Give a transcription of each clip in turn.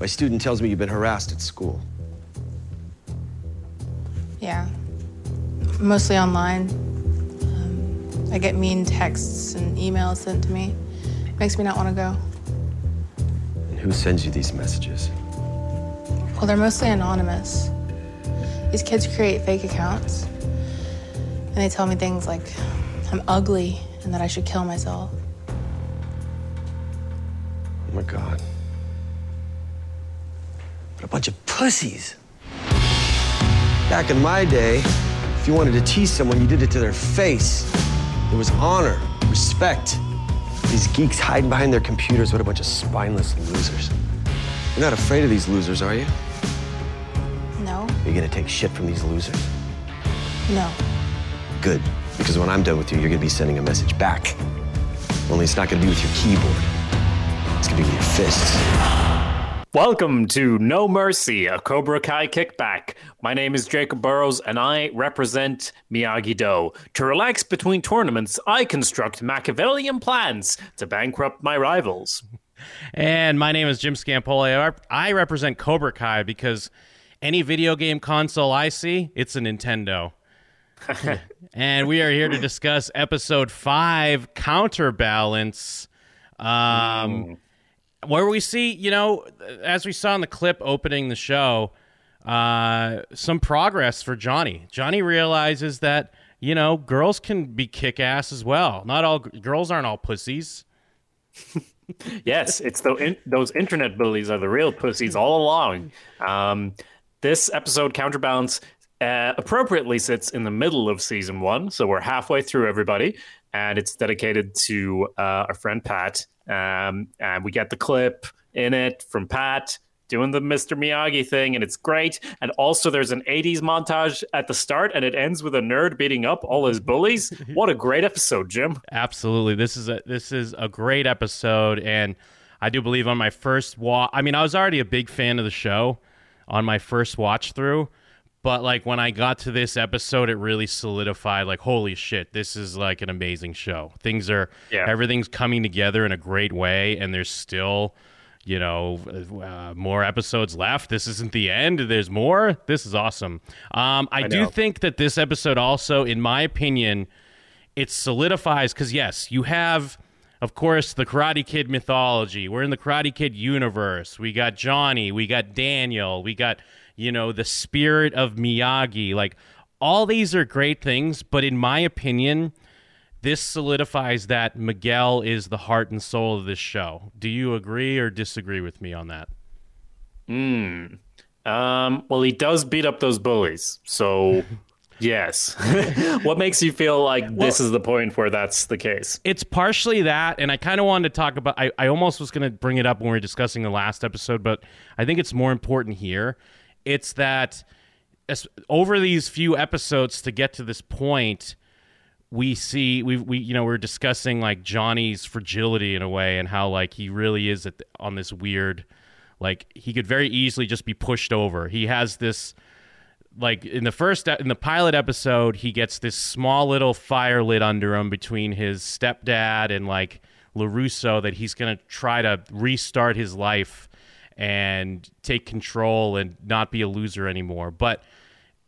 My student tells me you've been harassed at school. Yeah. Mostly online. Um, I get mean texts and emails sent to me. Makes me not want to go. And who sends you these messages? Well, they're mostly anonymous. These kids create fake accounts. And they tell me things like I'm ugly and that I should kill myself. Oh my God. Bunch of pussies. Back in my day, if you wanted to tease someone, you did it to their face. There was honor, respect. These geeks hiding behind their computers, what a bunch of spineless losers. You're not afraid of these losers, are you? No? You're gonna take shit from these losers. No. Good, because when I'm done with you, you're gonna be sending a message back. Only it's not gonna be with your keyboard. It's gonna be with your fists. Welcome to No Mercy, a Cobra Kai kickback. My name is Jacob Burrows, and I represent Miyagi Do. To relax between tournaments, I construct Machiavellian plans to bankrupt my rivals. And my name is Jim Scampoli. I represent Cobra Kai because any video game console I see, it's a Nintendo. and we are here to discuss episode five, Counterbalance. Um, Where we see, you know, as we saw in the clip opening the show, uh, some progress for Johnny. Johnny realizes that, you know, girls can be kick ass as well. Not all girls aren't all pussies. Yes, it's the in, those internet bullies are the real pussies all along. Um, this episode, Counterbalance, uh, appropriately sits in the middle of season one, so we're halfway through everybody, and it's dedicated to uh, our friend Pat. Um, and we get the clip in it from Pat doing the Mr. Miyagi thing, and it's great. And also, there's an 80s montage at the start, and it ends with a nerd beating up all his bullies. What a great episode, Jim! Absolutely, this is a this is a great episode, and I do believe on my first watch. I mean, I was already a big fan of the show on my first watch through, but like when I got to this episode, it really solidified. Like, holy shit, this is like an amazing show. Things are Yeah. everything's coming together in a great way, and there's still. You know, uh, more episodes left. This isn't the end. There's more. This is awesome. Um, I, do think that this episode also, in my opinion, it solidifies because yes, you have, of course, the Karate Kid mythology. We're in the Karate Kid universe. We got Johnny, we got Daniel, we got you know the spirit of Miyagi. Like all these are great things, but in my opinion, this solidifies that Miguel is the heart and soul of this show. Do you agree or disagree with me on that? Um, well, he does beat up those bullies, so yes. what makes you feel like this is the point where that's the case? it's partially that and i kind of wanted to talk about I, I almost was going to bring it up when we were discussing the last episode but i think it's more important here it's that over these few episodes to get to this point we see we we you know we're discussing like johnny's fragility in a way and how like he really is the, on this weird like he could very easily just be pushed over. He has this like in the first in the pilot episode he gets this small little fire lit under him between his stepdad and like LaRusso that he's going to try to restart his life and take control and not be a loser anymore. But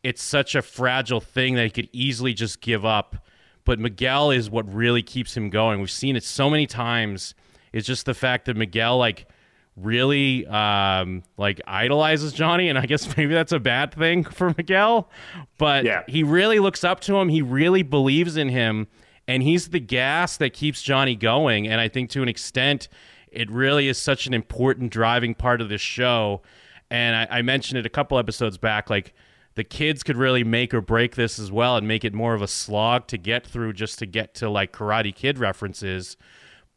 it's such a fragile thing that he could easily just give up. But Miguel is what really keeps him going. We've seen it so many times. It's just the fact that Miguel like really um like idolizes Johnny and I guess maybe that's a bad thing for Miguel. But Yeah. he really looks up to him. He really believes in him and he's the gas that keeps Johnny going. And I think to an extent it really is such an important driving part of this show and I, I mentioned it a couple episodes back like the kids could really make or break this as well and make it more of a slog to get through just to get to like karate kid references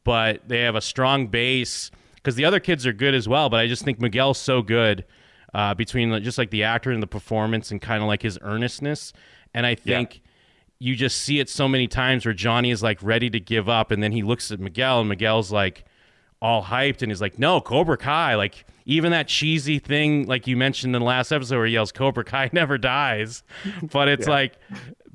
but they have a strong base because the other kids are good as well. But I just think Miguel's so good uh, between just like the actor and the performance and kind of like his earnestness. And I think you just see it so many times where Johnny is like ready to give up, and then he looks at Miguel, and Miguel's like all hyped and he's like, "No, Cobra Kai!" Like even that cheesy thing, like you mentioned in the last episode, where he yells, "Cobra Kai never dies," but it's like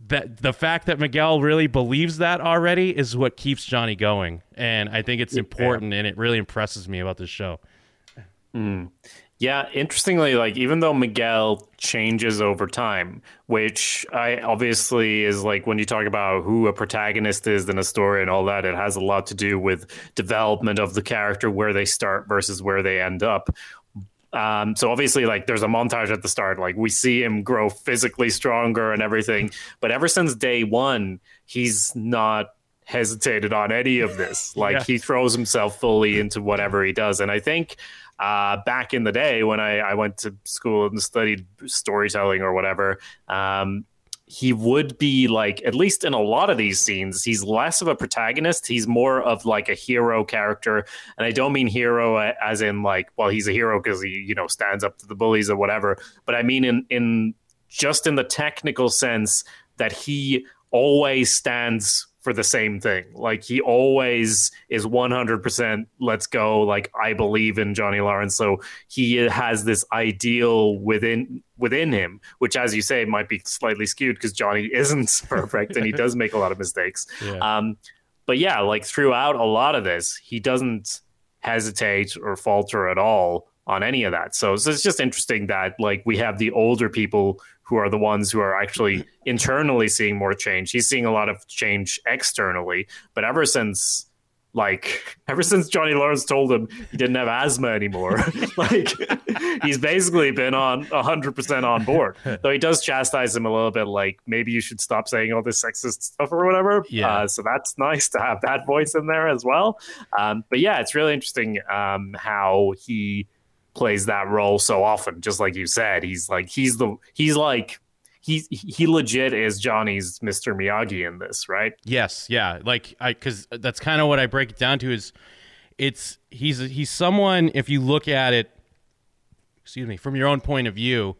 that the fact that Miguel really believes that already is what keeps Johnny going, and I think it's important, and it really impresses me about this show. Mm. Yeah, interestingly, like even though Miguel changes over time, which I obviously is like when you talk about who a protagonist is in a story and all that, it has a lot to do with development of the character, where they start versus where they end up. Um, so obviously, like there's a montage at the start, like we see him grow physically stronger and everything. But ever since day one, he's not hesitated on any of this. Like Yes. he throws himself fully into whatever he does, and I think uh, back in the day when I, I went to school and studied storytelling or whatever, um, he would be like, at least in a lot of these scenes, he's less of a protagonist. He's more of like a hero character. And I don't mean hero as in like, well, he's a hero because he, you know, stands up to the bullies or whatever. But I mean in, in just in the technical sense that he always stands for the same thing. Like he always is 100% let's go. Like I believe in Johnny Lawrence. So he has this ideal within within him, which as you say might be slightly skewed because Johnny isn't perfect and he does make a lot of mistakes. Yeah. Um, but yeah, like throughout a lot of this, he doesn't hesitate or falter at all on any of that. So, so it's just interesting that like we have the older people who are the ones who are actually internally seeing more change. He's seeing a lot of change externally, but ever since like ever since Johnny Lawrence told him he didn't have asthma anymore, like he's basically been on hundred percent on board. Though he does chastise him a little bit, like maybe you should stop saying all this sexist stuff or whatever. Yeah. Uh, so that's nice to have that voice in there as well. Um, but yeah, it's really interesting um, how he plays that role so often. Just like you said, he's like he's the he's like he he legit is Johnny's Mr. Miyagi in this, right? Yes, yeah, like I because that's kind of what I break it down to is it's he's he's someone if you look at it, excuse me, from your own point of view,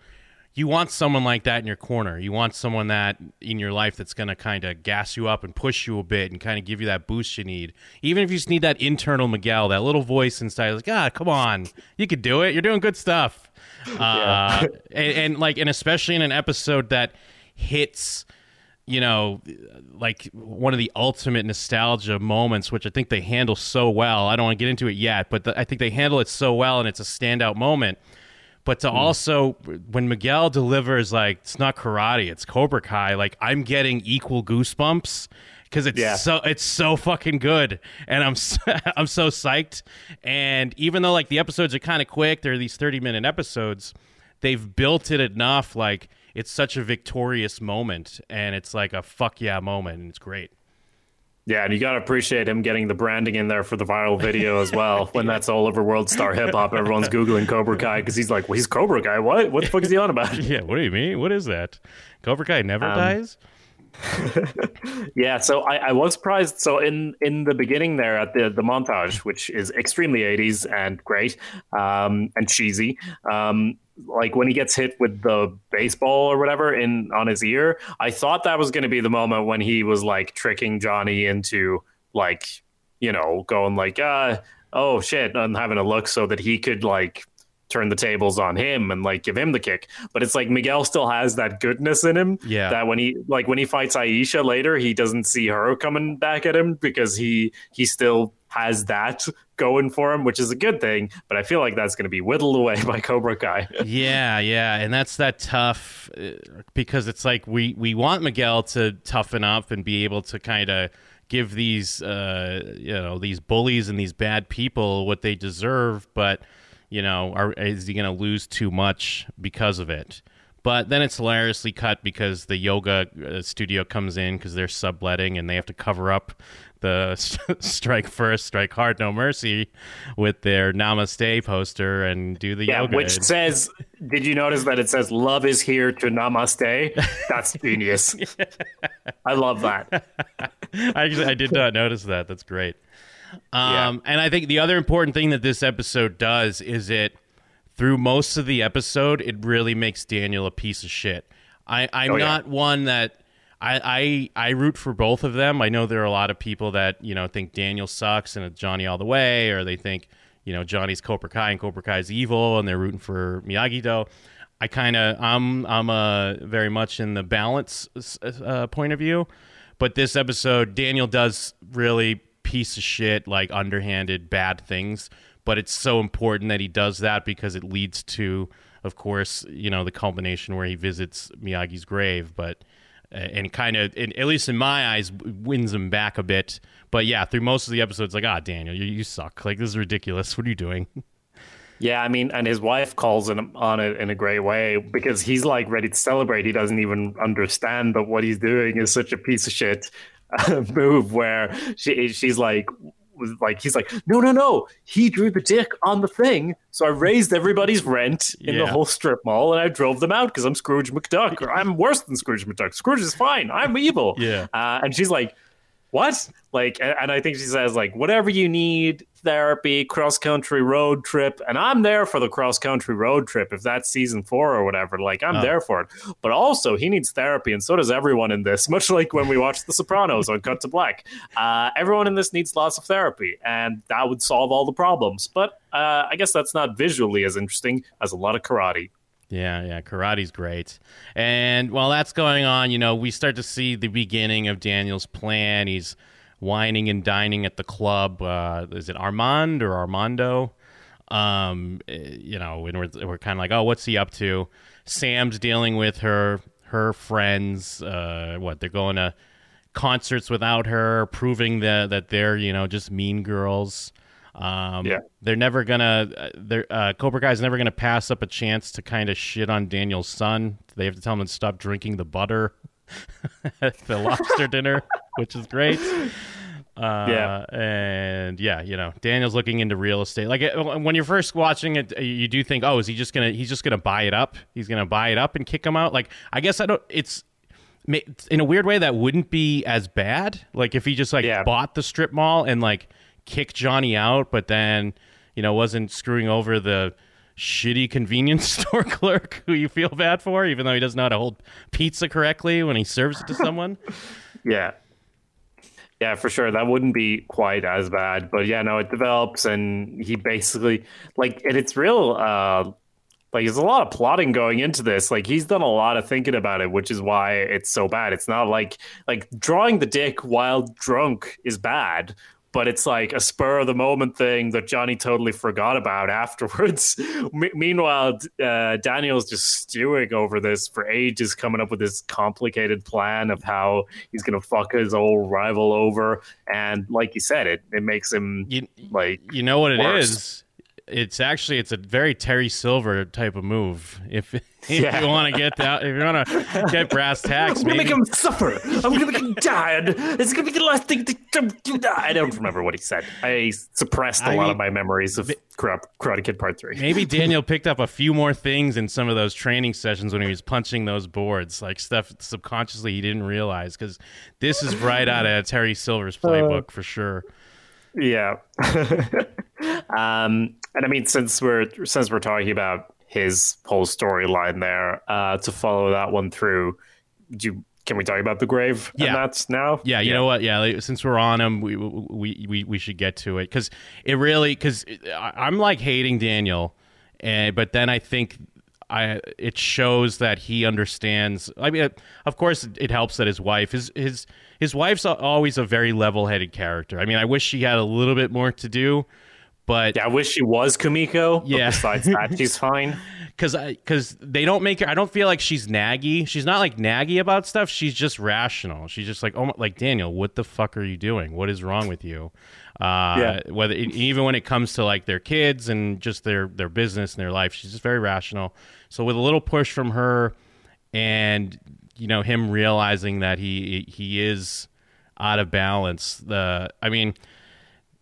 you want someone like that in your corner. You want someone that in your life that's going to kind of gas you up and push you a bit and kind of give you that boost you need. Even if you just need that internal Miguel, that little voice inside, like, ah, come on, you could do it. You're doing good stuff. Uh, and, and like, and especially in an episode that hits you know, like one of the ultimate nostalgia moments, which I think they handle so well. I don't want to get into it yet, but the, I think they handle it so well, and it's a standout moment. But to hmm. also, when Miguel delivers, like, it's not karate, it's Cobra Kai, like, I'm getting equal goosebumps because it's Yeah. so it's so fucking good, and I'm so, I'm so psyched. And even though like the episodes are kind of quick, they're these 30 minute episodes, they've built it enough like it's such a victorious moment, and it's like a fuck yeah moment, and it's great. Yeah, and you got to appreciate him getting the branding in there for the viral video as well. When that's all over World Star Hip Hop, everyone's googling Cobra Kai because he's like, well, he's Cobra Kai. What? What the fuck is he on about? Yeah, what do you mean? What is that? Cobra Kai never Um, dies. Yeah, so I, I was surprised. So in in the beginning there at the the montage, which is extremely eighties and great um, and cheesy, um, like when he gets hit with the baseball or whatever in on his ear, I thought that was going to be the moment when he was like tricking Johnny into like you know going like uh oh shit and having a look so that he could like turn the tables on him and like give him the kick. But it's like Miguel still has that goodness in him. Yeah. That when he like when he fights Aisha later, he doesn't see her coming back at him because he he still has that going for him, which is a good thing. But I feel like that's going to be whittled away by Cobra Kai. yeah, yeah, and that's that tough uh, because it's like we we want Miguel to toughen up and be able to kind of give these uh, you know these bullies and these bad people what they deserve, but you know, are, is he going to lose too much because of it? But then it's hilariously cut because the yoga uh, studio comes in because they're subletting and they have to cover up the strike first, strike hard, no mercy with their namaste poster and do the Yeah, yoga. which says, did you notice that it says "Love is here to namaste"? That's genius. I love that. I, actually, I did not notice that. That's great. Um, And I think the other important thing that this episode does is it, through most of the episode, it really makes Daniel a piece of shit. I, I'm Oh, yeah. not one that I, I I root for both of them. I know there are a lot of people that you know think Daniel sucks and Johnny all the way, or they think you know Johnny's Cobra Kai and Cobra Kai's evil, and they're rooting for Miyagi Do. I kind of I'm I'm uh, very much in the balance uh, point of view, but this episode Daniel does really piece of shit like underhanded bad things, but it's so important that he does that because it leads to, of course, you know, the culmination where he visits Miyagi's grave. But and kind of, at least in my eyes, wins him back a bit. But yeah, through most of the episodes, like, ah, Daniel, you, you suck. Like, this is ridiculous. What are you doing? Yeah, I mean, and his wife calls him on it in a great way because he's like ready to celebrate. He doesn't even understand that what he's doing is such a piece of shit move. Where she she's like, like he's like, no, no, no. He drew the dick on the thing, so I raised everybody's rent in Yeah. the whole strip mall, and I drove them out because I'm Scrooge McDuck. Or I'm worse than Scrooge McDuck. Scrooge is fine. I'm evil. Yeah. Uh, and she's like, what? Like, and I think she says like, whatever you need, therapy, cross country road trip, and I'm there for the cross country road trip if that's season four or whatever. Like, I'm Oh. there for it. But also, he needs therapy, and so does everyone in this. Much like when we watched The Sopranos on Cut to Black, uh, everyone in this needs lots of therapy, and that would solve all the problems. But uh, I guess that's not visually as interesting as a lot of karate. Yeah, yeah, karate's great. And while that's going on, you know, we start to see the beginning of Daniel's plan. He's wining and dining at the club. Uh, is it Armand or Armando? Um, eh, you know, and we're we're kind of like, oh, what's he up to? Sam's dealing with her her friends. Uh, what they're going to concerts without her, proving that that they're you know just mean girls. Um, Yeah. they're never gonna. uh, They're uh, Cobra Kai's never gonna pass up a chance to kind of shit on Daniel's son. They have to tell him to stop drinking the butter at the lobster dinner, which is great. Uh, Yeah. and yeah, you know, Daniel's looking into real estate. Like uh, when you're first watching it, uh, you do think, oh, is he just gonna? He's just gonna buy it up. He's gonna buy it up and kick him out. Like I guess I don't. It's in a weird way that wouldn't be as bad. Like if he just like Yeah. bought the strip mall and like kicked Johnny out, but then you know wasn't screwing over the shitty convenience store clerk who you feel bad for, even though he doesn't know how to hold pizza correctly when he serves it to someone. Yeah. Yeah, for sure. That wouldn't be quite as bad. But yeah, no, it develops and he basically like and it's real uh like there's a lot of plotting going into this. Like he's done a lot of thinking about it, which is why it's so bad. It's not like like drawing the dick while drunk is bad, but it's like a spur of the moment thing that Johnny totally forgot about afterwards. Me- meanwhile, uh, Daniel's just stewing over this for ages, coming up with this complicated plan of how he's going to fuck his old rival over. And like you said, it it makes him You, like you know what it is? It's actually it's a very Terry Silver type of move. If if Yeah. you want to get that, if you want to get brass tacks, I'm gonna maybe make him suffer. I'm gonna make him die. It's gonna be the last thing to, die. I don't remember what he said. I suppressed a I lot mean, of my memories of Karate, Karate Kid Part Three. Maybe Daniel picked up a few more things in some of those training sessions when he was punching those boards, like stuff subconsciously he didn't realize. Because this is right out of Terry Silver's playbook for sure. Yeah. um, and I mean, since we're since we're talking about his whole storyline there, uh, to follow that one through, do you, can we talk about the grave? Yeah. that's now. Yeah, you know what? Yeah, like, since we're on him, we we we we should get to it because it really because I'm like hating Daniel, and but then I think I it shows that he understands. I mean, of course, it helps that his wife his his his wife's always a very level headed character. I mean, I wish she had a little bit more to do, but Yeah, I wish she was Kumiko. Yeah. Besides that, she's fine. because because they don't make her. I don't feel like she's naggy. She's not like naggy about stuff. She's just rational. She's just like, oh, my- like Daniel, what the fuck are you doing? What is wrong with you? Uh, Yeah. Whether even when it comes to like their kids and just their their business and their life, she's just very rational. So with a little push from her, and you know him realizing that he he is out of balance. The I mean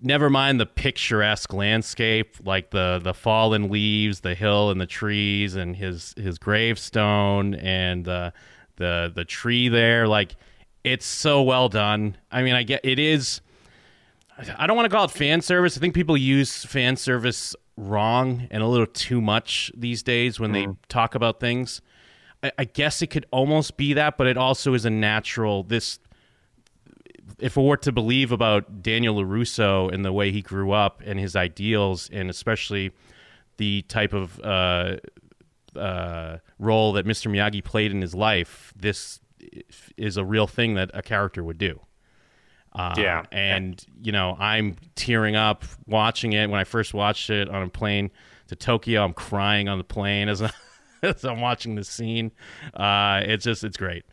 never mind the picturesque landscape like the the fallen leaves the hill and the trees and his his gravestone and the the the tree there like it's so well done. I mean i get it is i don't want to call it fan service. I think people use fan service wrong and a little too much these days when they hmm. talk about things. I, I guess it could almost be that but it also is a natural this if we were to believe about Daniel LaRusso and the way he grew up and his ideals, and especially the type of uh, uh, role that Mr. Miyagi played in his life, this is a real thing that a character would do. Uh, Yeah. and you know I'm tearing up watching it. When I first watched it on a plane to Tokyo, I'm crying on the plane as, I, as I'm watching the scene. Uh, it's just it's great.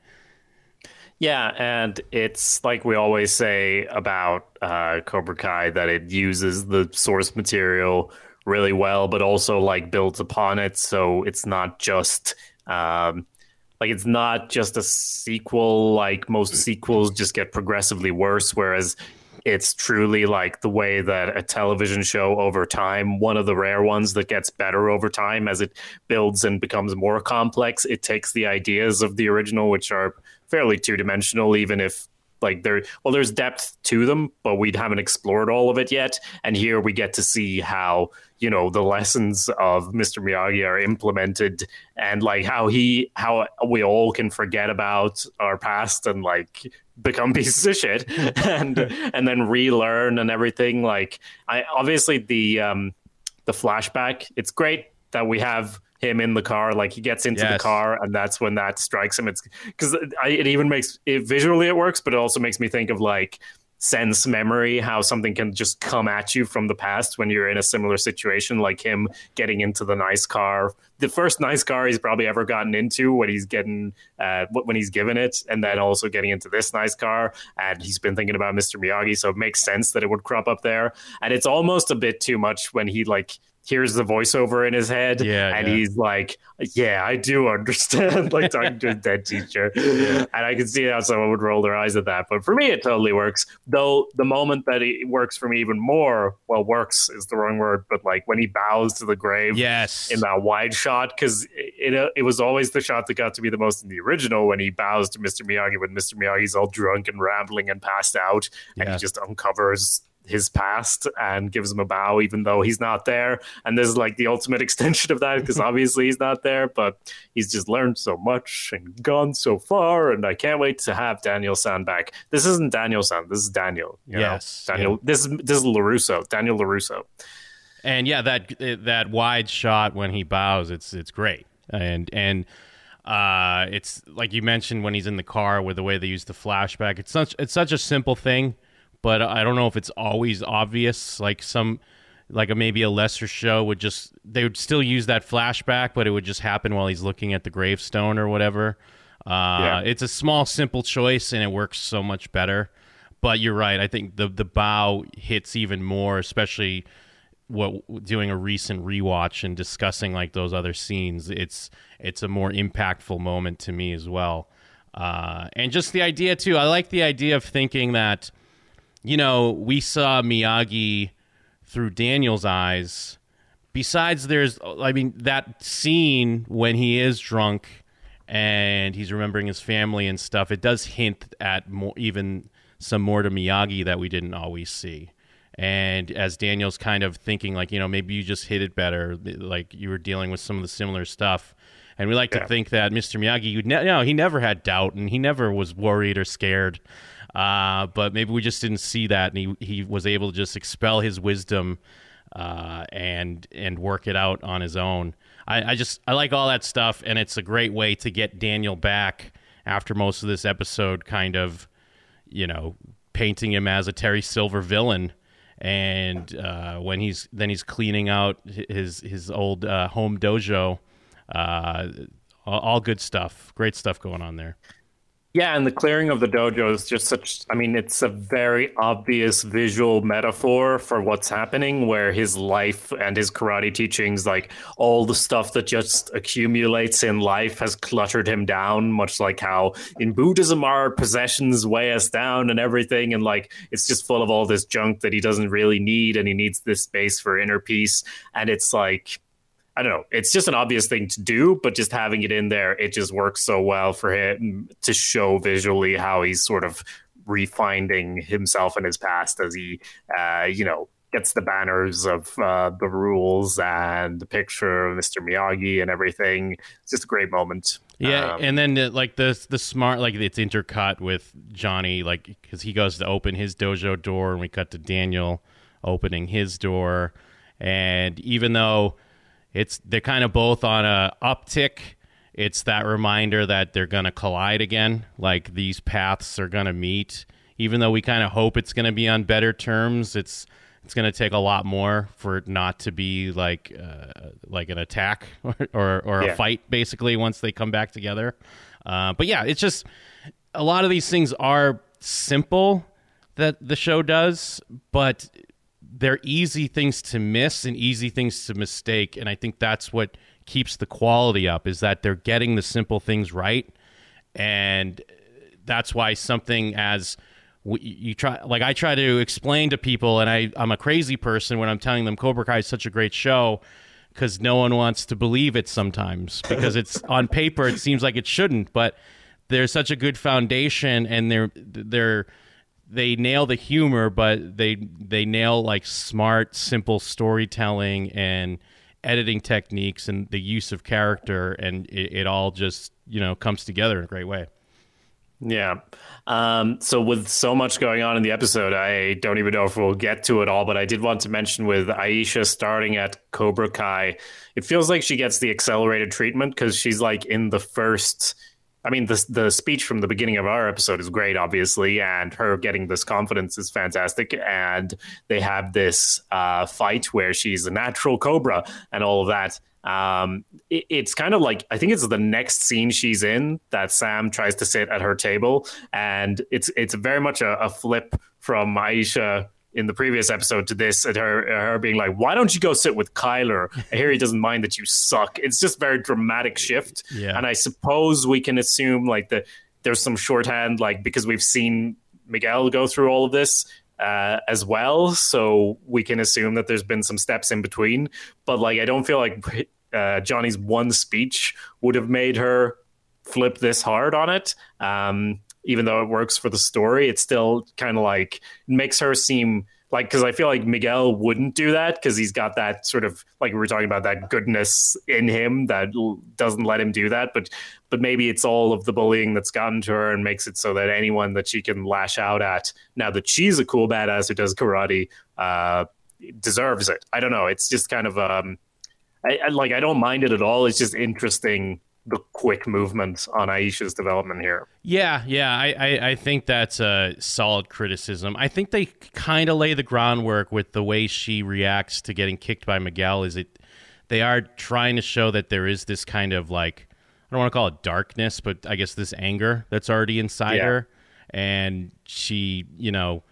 Yeah, and it's like we always say about uh, Cobra Kai that it uses the source material really well, but also like builds upon it. So it's not just um, like it's not just a sequel. Like most sequels just get progressively worse, whereas it's truly like the way that a television show over time, one of the rare ones that gets better over time as it builds and becomes more complex. It takes the ideas of the original, which are fairly two dimensional, even if like there well there's depth to them but we haven't explored all of it yet. And here we get to see how you know the lessons of mr miyagi are implemented and like how he how we all can forget about our past and like become pieces of shit and and then relearn and everything. Like i obviously the um the flashback it's great that we have him in the car like he gets into the car and that's when that strikes him. It's because it even makes it visually it works but it also makes me think of like sense memory how something can just come at you from the past when you're in a similar situation like him getting into the nice car. The first nice car he's probably ever gotten into when he's getting uh when he's given it and then also getting into this nice car and he's been thinking about mr miyagi so it makes sense that it would crop up there. And it's almost a bit too much when he like hears the voiceover in his head Yeah, and yeah. he's like yeah i do understand like talking to a dead teacher and i can see how someone would roll their eyes at that but for me it totally works though the moment that it works for me even more well works is the wrong word but like when he bows to the grave Yes. in that wide shot because it, it it was always the shot that got to be the most in the original when he bows to Mr. Miyagi when Mr. Miyagi's all drunk and rambling and passed out and Yeah. he just uncovers his past and gives him a bow even though he's not there and this is like the ultimate extension of that because obviously he's not there but he's just learned so much and gone so far and I can't wait to have Daniel San back this isn't Daniel San this is Daniel you know? Yes, Daniel yeah. this is this is LaRusso Daniel LaRusso and yeah, that that wide shot when he bows, it's it's great, and and uh, it's like you mentioned when he's in the car with the way they use the flashback. It's such it's such a simple thing, but I don't know if it's always obvious. Like some like a, maybe a lesser show would just they would still use that flashback, but it would just happen while he's looking at the gravestone or whatever. Uh, Yeah. It's a small, simple choice, and it works so much better. But you're right. I think the the bow hits even more, especially what doing a recent rewatch and discussing like those other scenes. It's it's a more impactful moment to me as well. Uh, and just the idea too. I like the idea of thinking that you know we saw Miyagi through Daniel's eyes. Besides, there's I mean that scene when he is drunk and he's remembering his family and stuff. It does hint at more, even some more to Miyagi that we didn't always see. And as Daniel's kind of thinking, like you know, maybe you just hit it better, like you were dealing with some of the similar stuff. And we like Yeah. to think that Mr. Miyagi, you ne- no, he never had doubt and he never was worried or scared. Uh, but maybe we just didn't see that, and he he was able to just expel his wisdom uh, and and work it out on his own. I, I just I like all that stuff, and it's a great way to get Daniel back after most of this episode, kind of, you know, painting him as a Terry Silver villain. And uh, when he's then he's cleaning out his his old uh, home dojo, uh, all, all good stuff, great stuff going on there. Yeah, and the clearing of the dojo is just such. I mean, it's a very obvious visual metaphor for what's happening, where his life and his karate teachings, like all the stuff that just accumulates in life, has cluttered him down, much like how in Buddhism our possessions weigh us down and everything. And like, it's just full of all this junk that he doesn't really need, and he needs this space for inner peace. And it's like, I don't know. It's just an obvious thing to do, but just having it in there, it just works so well for him to show visually how he's sort of refinding himself and his past as he, uh, you know, gets the banners of uh, the rules and the picture of Mr. Miyagi and everything. It's just a great moment. Yeah, Um, and then uh, like the the smart like it's intercut with Johnny like because he goes to open his dojo door and we cut to Daniel opening his door, and even though it's they're kind of both on a uptick, it's that reminder that they're gonna collide again. Like these paths are gonna meet, even though we kind of hope it's going to be on better terms, it's it's going to take a lot more for it not to be like uh, like an attack or or, or Yeah. a fight basically once they come back together. Uh, but yeah, it's just a lot of these things are simple that the show does, but they're easy things to miss and easy things to mistake, and I think that's what keeps the quality up is that they're getting the simple things right, and that's why something as you try like I try to explain to people, and I I'm a crazy person when I'm telling them Cobra Kai is such a great show because no one wants to believe it sometimes because it's on paper it seems like it shouldn't, but there's such a good foundation and they're they're they nail the humor, but they they nail like smart, simple storytelling and editing techniques and the use of character, and it, it all just you know comes together in a great way. Yeah. Um, so with so much going on in the episode, I don't even know if we'll get to it all, but I did want to mention with Aisha starting at Cobra Kai, it feels like she gets the accelerated treatment because she's like in the first. I mean, the the speech from the beginning of our episode is great, obviously, and her getting this confidence is fantastic. And they have this uh, fight where she's a natural cobra and all of that. Um, it, it's kind of like I think it's the next scene she's in that Sam tries to sit at her table, and it's it's very much a, a flip from Aisha in the previous episode to this, at her her being like, "Why don't you go sit with Kyler? I hear he doesn't mind that you suck." It's just very dramatic shift, Yeah. and I suppose we can assume like the there's some shorthand like because we've seen Miguel go through all of this uh, as well, so we can assume that there's been some steps in between. But like, I don't feel like uh, Johnny's one speech would have made her flip this hard on it. Um, even though it works for the story, it's still kind of like makes her seem like because I feel like Miguel wouldn't do that because he's got that sort of like we were talking about that goodness in him that l- doesn't let him do that. But but maybe it's all of the bullying that's gotten to her and makes it so that anyone that she can lash out at now that she's a cool badass who does karate uh, deserves it. I don't know. It's just kind of um, I, I like I don't mind it at all. It's just interesting the quick movement on Aisha's development here. Yeah, yeah, I, I, I think that's a solid criticism. I think they kind of lay the groundwork with the way she reacts to getting kicked by Miguel. Is it they are trying to show that there is this kind of like I don't want to call it darkness, but I guess this anger that's already inside Yeah. her, and she, you know,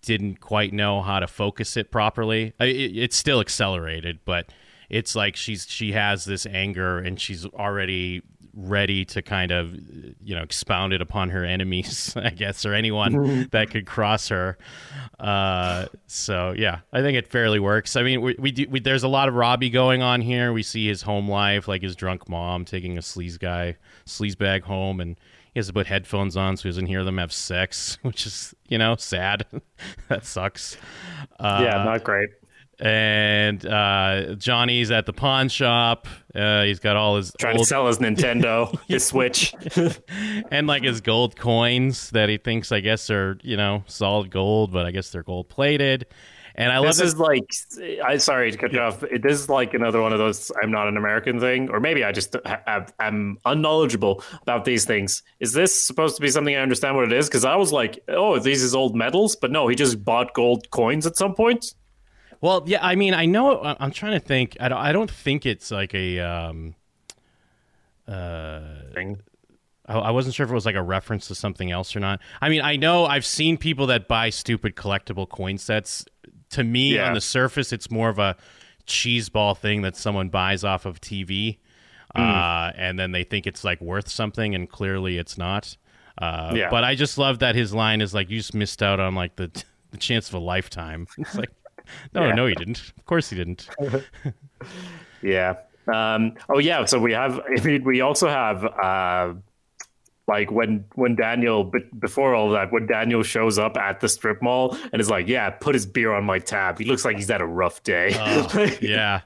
didn't quite know how to focus it properly. I, it, it's still accelerated, but it's like she's she has this anger and she's already ready to kind of you know expound it upon her enemies, I guess, or anyone that could cross her. Uh, so yeah, I think it fairly works. I mean, we, we, do, we there's a lot of Robbie going on here. We see his home life, like his drunk mom taking a sleaze guy sleaze bag home and. He has to put headphones on so he doesn't hear them have sex, which is, you know, sad. that sucks. Uh, yeah, not great. And uh, Johnny's at the pawn shop. Uh, he's got all his Trying to sell his Nintendo, his Switch. and like his gold coins that he thinks, I guess, are you know solid gold, but I guess they're gold plated. And I love This this. is like, I sorry to cut you off. This is like another one of those "I'm not an American" thing, or maybe I just ha- am unknowledgeable about these things. Is this supposed to be something I understand what it is? Because I was like, oh, these is old medals, but no, he just bought gold coins at some point. Well, yeah, I mean, I know. I'm trying to think. I don't. I don't think it's like a. Um, Thing. I I wasn't sure if it was like a reference to something else or not. I mean, I know I've seen people that buy stupid collectible coin sets. To me, Yeah. on the surface, it's more of a cheese ball thing that someone buys off of TV, Hmm. uh, and then they think it's like worth something, and clearly it's not. Uh, Yeah. But I just love that his line is like, "You just missed out on like the the chance of a lifetime." It's like, no, Yeah. no, he didn't. Of course, he didn't. Yeah. Um, oh yeah. So we have. I mean, we also have. Uh, like when when Daniel be- before all that when Daniel shows up at the strip mall and is like yeah put his beer on my tab he looks like he's had a rough day yeah.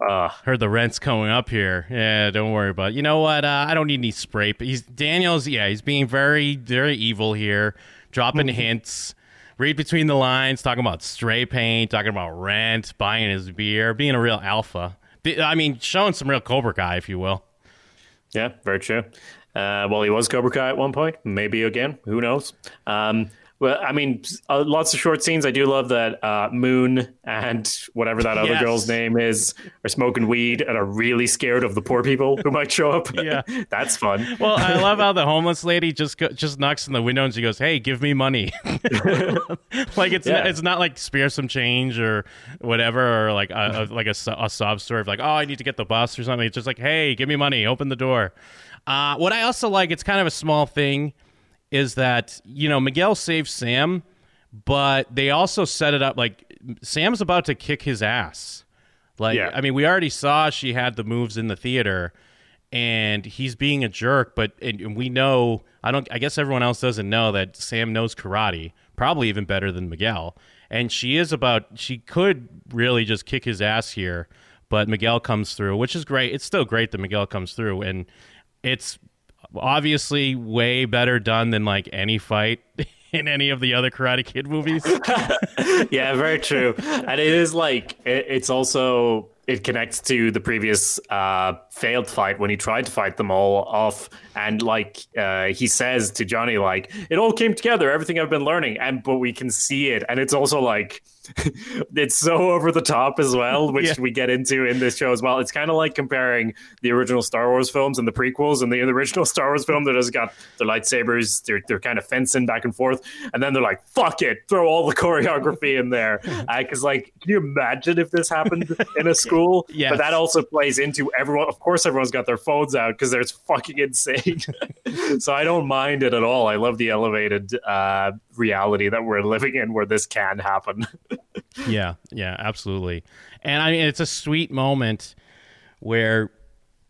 Uh, Heard the rent's coming up here. Yeah, don't worry about it. You know what? Uh, I don't need any spray. But he's Daniel's. Yeah, he's being very, very evil here, dropping hints, read between the lines, talking about stray paint, talking about rent, buying his beer, being a real alpha. I mean, showing some real Cobra Kai, if you will. Yeah, very true. Uh, well, he was Cobra Kai at one point. Maybe again. Who knows? Um, Well, I mean, uh, lots of short scenes. I do love that uh, Moon and whatever that other Yes. girl's name is are smoking weed and are really scared of the poor people who might show up. Yeah. that's fun. Well, I love how the homeless lady just go, just knocks on the window and she goes, "Hey, give me money." like it's Yeah. it's not like spare some change or whatever, or like a, a like a, a sob story of like, "Oh, I need to get the bus" or something. It's just like, "Hey, give me money, open the door." Uh, what I also like, it's kind of a small thing, is that you know Miguel saves Sam, but they also set it up like Sam's about to kick his ass. Like, Yeah. I mean, we already saw she had the moves in the theater, and he's being a jerk. But and, and we know, I don't. I guess everyone else doesn't know that Sam knows karate, probably even better than Miguel. And she is about. She could really just kick his ass here, but Miguel comes through, which is great. It's still great that Miguel comes through, and it's obviously way better done than like any fight in any of the other Karate Kid movies. yeah, very true. And it is like it, it's also it connects to the previous uh, failed fight when he tried to fight them all off, and like uh, he says to Johnny, like it all came together, everything I've been learning, and but we can see it, and it's also like it's so over the top as well, which Yeah. we get into in this show as well. It's kind of like comparing the original Star Wars films and the prequels, and the, the original Star Wars film that has got the lightsabers, they're they're kind of fencing back and forth, and then they're like, "Fuck it, throw all the choreography in there," because like, can you imagine if this happened in a school? Yes. But that also plays into everyone. Of course, everyone's got their phones out because there's fucking insane. so I don't mind it at all. I love the elevated uh, reality that we're living in, where this can happen. Yeah, yeah, absolutely. And I mean, it's a sweet moment where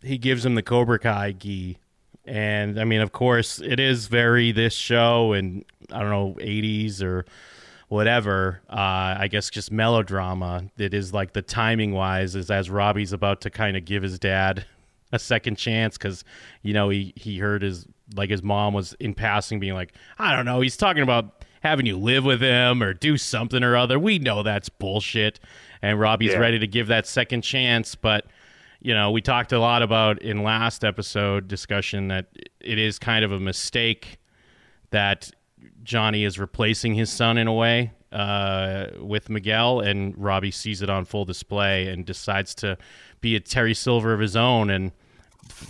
he gives him the Cobra Kai gi. And I mean, of course, it is very this show and I don't know, 80s or whatever. Uh, I guess just melodrama. It is like the timing wise is as Robbie's about to kind of give his dad a second chance because you know he he heard his like his mom was in passing being like I don't know he's talking about having you live with him or do something or other. We know that's bullshit, and Robbie's Yeah. ready to give that second chance, but. You know, we talked a lot about in last episode discussion that it is kind of a mistake that Johnny is replacing his son in a way uh, with Miguel, and Robbie sees it on full display and decides to be a Terry Silver of his own. And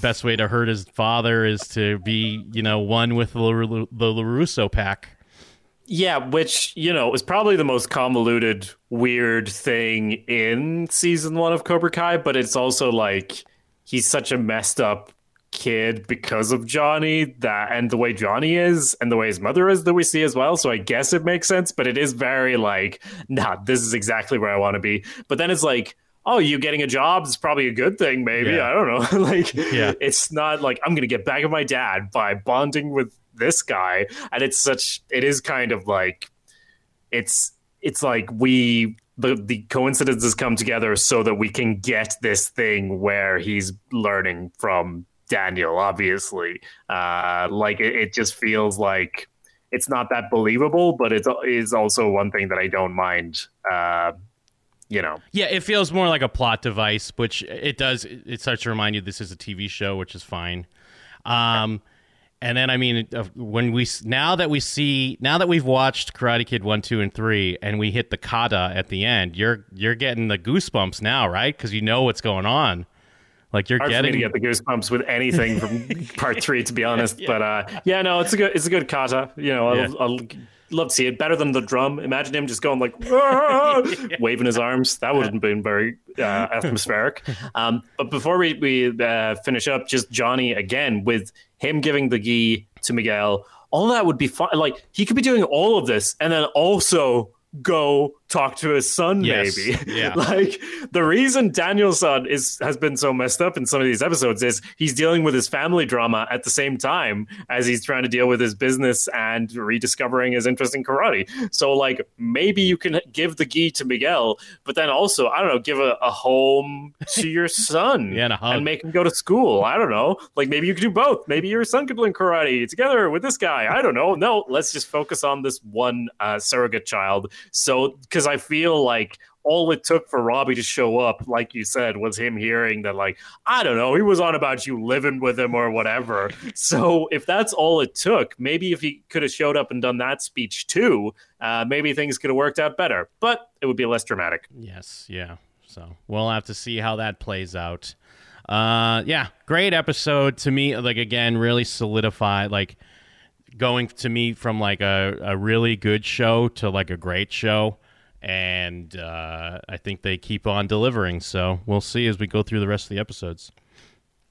best way to hurt his father is to be, you know, one with the, La- the Larusso pack. Yeah, which, you know, is probably the most convoluted, weird thing in season one of Cobra Kai, but it's also like he's such a messed up kid because of Johnny that and the way Johnny is and the way his mother is that we see as well. So I guess it makes sense, but it is very like, nah, this is exactly where I want to be. But then it's like, oh, you getting a job is probably a good thing, maybe. Yeah. I don't know. like Yeah. it's not like I'm gonna get back at my dad by bonding with this guy. And it's such it is kind of like it's it's like we the the coincidences come together so that we can get this thing where he's learning from Daniel, obviously. Uh like it, it just feels like it's not that believable, but it is also one thing that I don't mind uh you know. Yeah, it feels more like a plot device, which it does. It starts to remind you this is a TV show, which is fine. Um, and then I mean, uh, when we now that we see now that we've watched Karate Kid one, two, and three, and we hit the kata at the end, you're you're getting the goosebumps now, right? Because you know what's going on. Like you're Hard getting to get the goosebumps with anything from part three, to be honest. But uh, yeah, no, it's a good, it's a good kata. You know, I'll, Yeah. I'll love to see it. Better than the drum. Imagine him just going like waving his arms. That would have been very uh, atmospheric. Um, but before we we uh, finish up, just Johnny again with him giving the gi to Miguel. All that would be fun. Like he could be doing all of this, and then also go talk to his son Yes. maybe Yeah. like the reason Daniel's son is has been so messed up in some of these episodes is he's dealing with his family drama at the same time as he's trying to deal with his business and rediscovering his interest in karate. So like maybe you can give the gi to Miguel, but then also I don't know, give a, a home to your son Yeah, and a hug. make him go to school. I don't know. Like maybe you could do both. Maybe your son could learn karate together with this guy. I don't know. No, let's just focus on this one uh, surrogate child. So because I feel like all it took for Robbie to show up, like you said, was him hearing that, like, I don't know, he was on about you living with him or whatever. So if that's all it took, maybe if he could have showed up and done that speech too, uh, maybe things could have worked out better. But it would be less dramatic. Yes, yeah. So we'll have to see how that plays out. Uh, yeah, great episode to me. Like again, really solidified. Like going to me from like a, a really good show to like a great show and uh, i think they keep on delivering so we'll see as we go through the rest of the episodes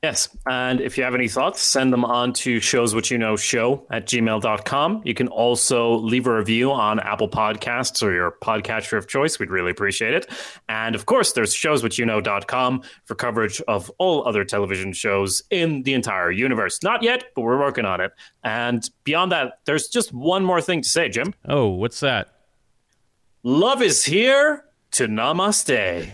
Yes. And if you have any thoughts, send them on to shows what you know show at gmail.com. You can also leave a review on Apple Podcasts or your podcatcher of choice. We'd really appreciate it. And of course, there's showswhatyouknow.com for coverage of all other television shows in the entire universe. Not yet, but we're working on it. And beyond that, there's just one more thing to say, Jim. oh what's that Love is here to namaste.